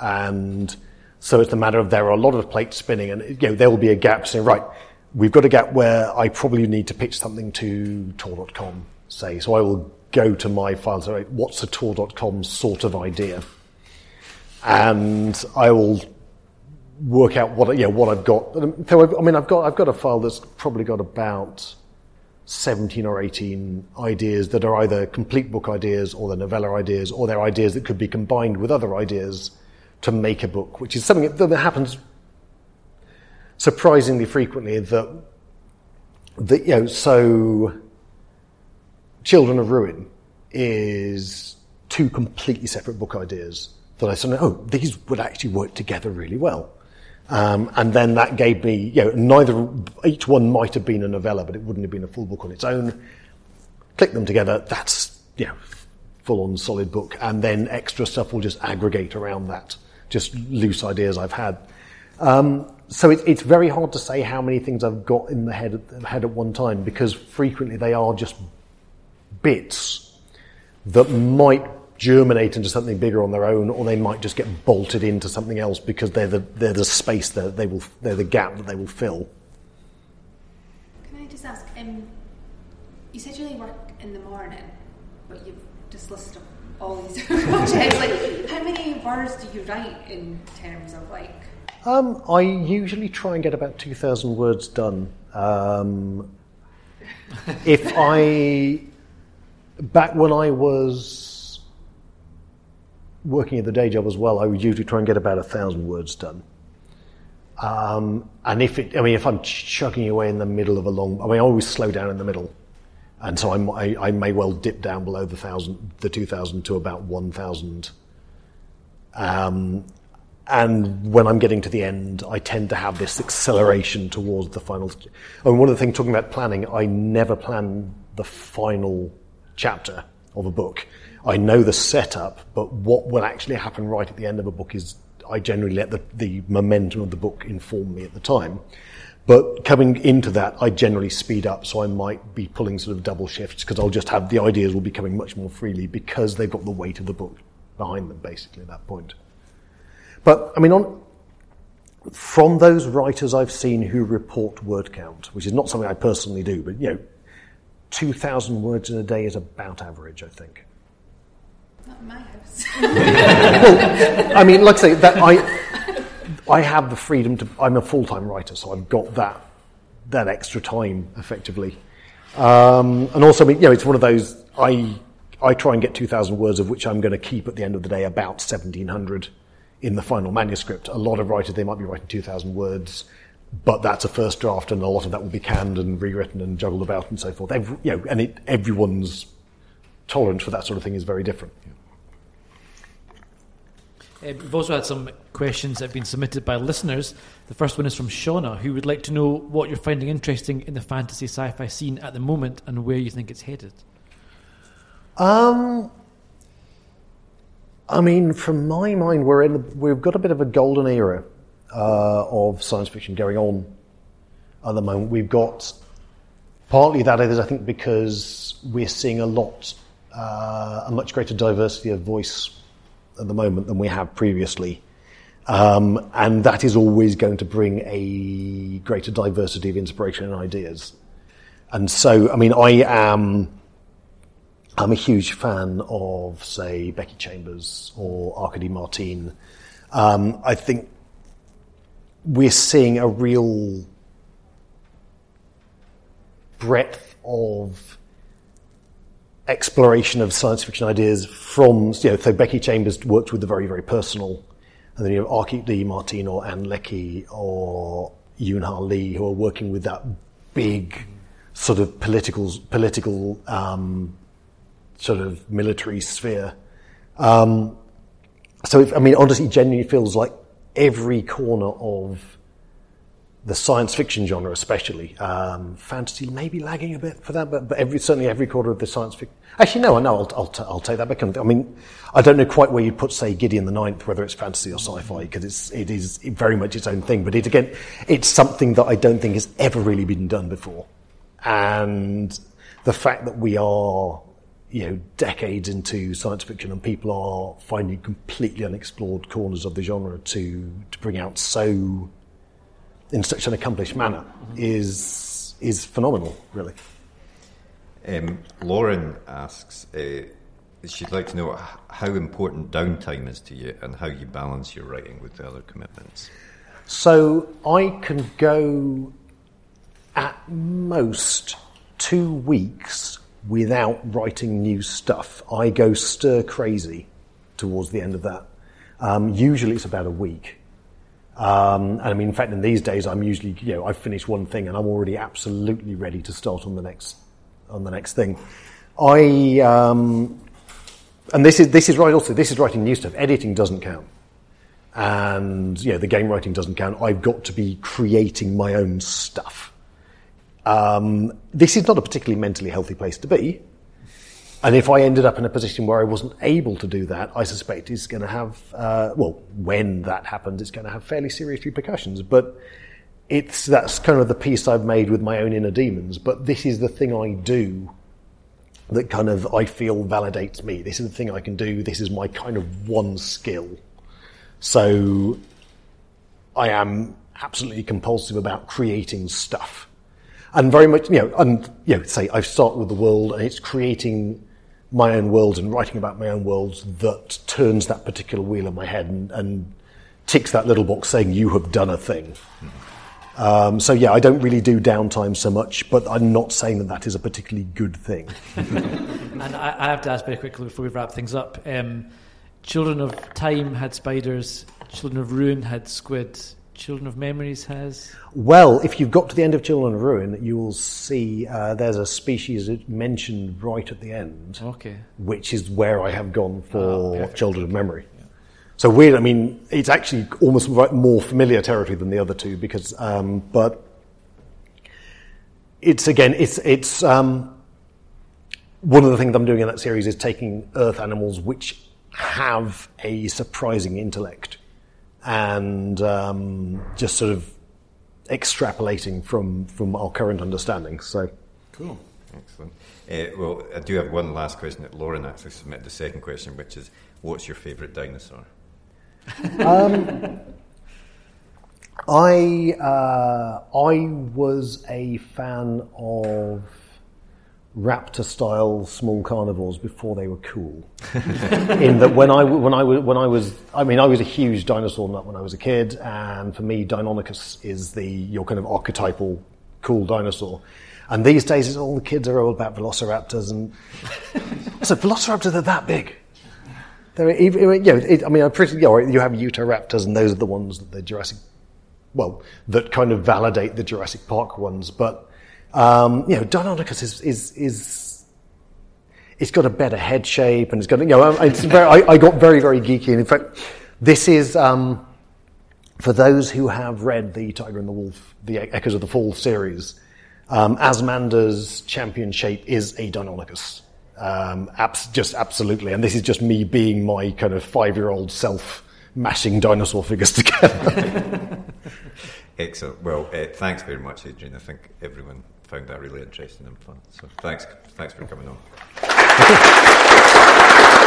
and so it's a matter of there are a lot of plates spinning, and you know there will be a gap saying right. We've got a gap where I probably need to pitch something to Tor.com, say. So I will go to my files. Say, what's a Tor.com sort of idea? and I will work out what know, what I've got. Um, so I've, I mean, I've got I've got a file that's probably got about seventeen or eighteen ideas that are either complete book ideas or they're novella ideas or they're ideas that could be combined with other ideas to make a book, which is something that happens surprisingly frequently. That that you know so. Children of Ruin is two completely separate book ideas that I suddenly, oh, these would actually work together really well. Um, and then that gave me, you know, neither, each one might have been a novella, but it wouldn't have been a full book on its own. Click them together, that's, you know, full on solid book. And then extra stuff will just aggregate around that, just loose ideas I've had. Um, so it, it's very hard to say how many things I've got in the head, head at one time because frequently they are just bits that might germinate into something bigger on their own, or they might just get bolted into something else because they're the they're the space that they will they're the gap that they will fill. Can I just ask? Um, you said you only work in the morning, but you've just listed all these projects. Like, how many words do you write in terms of like? Um, I usually try and get about two thousand words done. Um, if I back when I was working at the day job as well, I would usually try and get about a thousand words done. Um, and if it, I mean, if I'm chugging away in the middle of a long, I mean, I always slow down in the middle, and so I'm, I, I may well dip down below the thousand, the two thousand to about one thousand. Um, and when I'm getting to the end, I tend to have this acceleration towards the final. I mean, one of the things talking about planning, I never plan the final chapter of a book. I know the setup, but what will actually happen right at the end of a book is I generally let the, the momentum of the book inform me at the time. But coming into that, I generally speed up, so I might be pulling sort of double shifts because I'll just have the ideas will be coming much more freely because they've got the weight of the book behind them, basically, at that point. But, I mean, on, from those writers I've seen who report word count, which is not something I personally do, but, you know, 2,000 words in a day is about average, I think. Not my house. I mean, like I say, that I, I have the freedom to. I'm a full time writer, so I've got that that extra time effectively. Um, and also, you know, it's one of those. I I try and get 2,000 words, of which I'm going to keep at the end of the day about 1,700 in the final manuscript. A lot of writers, they might be writing 2,000 words, but that's a first draft, and a lot of that will be canned and rewritten and juggled about and so forth. Every, you know, and it, everyone's tolerance for that sort of thing is very different. Uh, we've also had some questions that have been submitted by listeners. The first one is from Shauna, who would like to know what you're finding interesting in the fantasy sci-fi scene at the moment and where you think it's headed. Um, I mean, from my mind, we're in. The, we've got a bit of a golden era uh, of science fiction going on at the moment. We've got partly that is, I think, because we're seeing a lot, uh, a much greater diversity of voice at the moment than we have previously. Um, and that is always going to bring a greater diversity of inspiration and ideas. And so, I mean, I am, I'm a huge fan of, say, Becky Chambers or Arkady Martine. Um, I think we're seeing a real breadth of exploration of science fiction ideas from, you know, so Becky Chambers worked with the very, very personal, and then you have Arkady Martine or Ann Leckie or Yoon Lee who are working with that big sort of political, political um, sort of military sphere. Um, so, if, I mean, honestly, genuinely feels like every corner of the science fiction genre, especially um, fantasy, maybe lagging a bit for that, but, but every, certainly every quarter of the science fiction. Actually, no, no, I'll, I'll, t- I'll take that back. I mean, I don't know quite where you'd put, say, Gideon the Ninth, whether it's fantasy or sci-fi, because it's it is very much its own thing. But it again, it's something that I don't think has ever really been done before, and the fact that we are you know, decades into science fiction and people are finding completely unexplored corners of the genre to, to bring out so, in such an accomplished manner is, is phenomenal, really. Um, Lauren asks, uh, she'd like to know how important downtime is to you and how you balance your writing with the other commitments. So I can go at most two weeks without writing new stuff. I go stir crazy towards the end of that. Um, usually it's about a week. Um, and I mean, in fact, in these days, I'm usually, you know, I've finished one thing and I'm already absolutely ready to start on the next, on the next thing. I, um, and this is, this is right also, this is writing new stuff. Editing doesn't count. And, you know, the game writing doesn't count. I've got to be creating my own stuff. Um, this is not a particularly mentally healthy place to be. And if I ended up in a position where I wasn't able to do that, I suspect it's going to have, uh, well, when that happens, it's going to have fairly serious repercussions. But it's, that's kind of the peace I've made with my own inner demons. But this is the thing I do that kind of I feel validates me. This is the thing I can do. This is my kind of one skill. So I am absolutely compulsive about creating stuff and very much, you know, and, you know, say I start with the world and it's creating my own worlds and writing about my own worlds that turns that particular wheel in my head and, and ticks that little box saying you have done a thing. Um, so yeah, I don't really do downtime so much, but I'm not saying that that is a particularly good thing. and I, I, have to ask very quickly before we wrap things up. Um, Children of Time had spiders. Children of Ruin had squid. Children of Memories has? Well, if you've got to the end of Children of Ruin, you will see uh, there's a species mentioned right at the end. Okay. Which is where I have gone for oh, Children of Memory. Yeah. So weird. I mean, it's actually almost more familiar territory than the other two because, um, but it's again, it's it's um, one of the things I'm doing in that series is taking Earth animals which have a surprising intellect and um, just sort of extrapolating from, from our current understanding. So, cool, excellent. Uh, well, I do have one last question that Lauren actually submitted. The second question, which is, what's your favourite dinosaur? um, I uh, I was a fan of raptor style small carnivores before they were cool. in that when I, when, I, when I was, I mean, I was a huge dinosaur nut when I was a kid, and for me, Deinonychus is the, your kind of archetypal cool dinosaur. And these days, all the kids are all about velociraptors. And so, velociraptors are that big. They're you know, it, I mean, I'm pretty, you, know, you have Utahraptors, and those are the ones that the Jurassic, well, that kind of validate the Jurassic Park ones. But, um, you know, Deinonychus is, is, is, it's got a better head shape, and it's got, you know, it's very, I, I got very, very geeky. And in fact, this is, um, for those who have read the Tiger and the Wolf, the Echoes of the Fall series, um, Asmander's champion shape is a Deinonychus. Um, abs- just absolutely. And this is just me being my kind of five year old self mashing dinosaur figures together. Excellent. Well, uh, thanks very much, Adrian. I think everyone found that really interesting and fun. So thanks, thanks for coming on.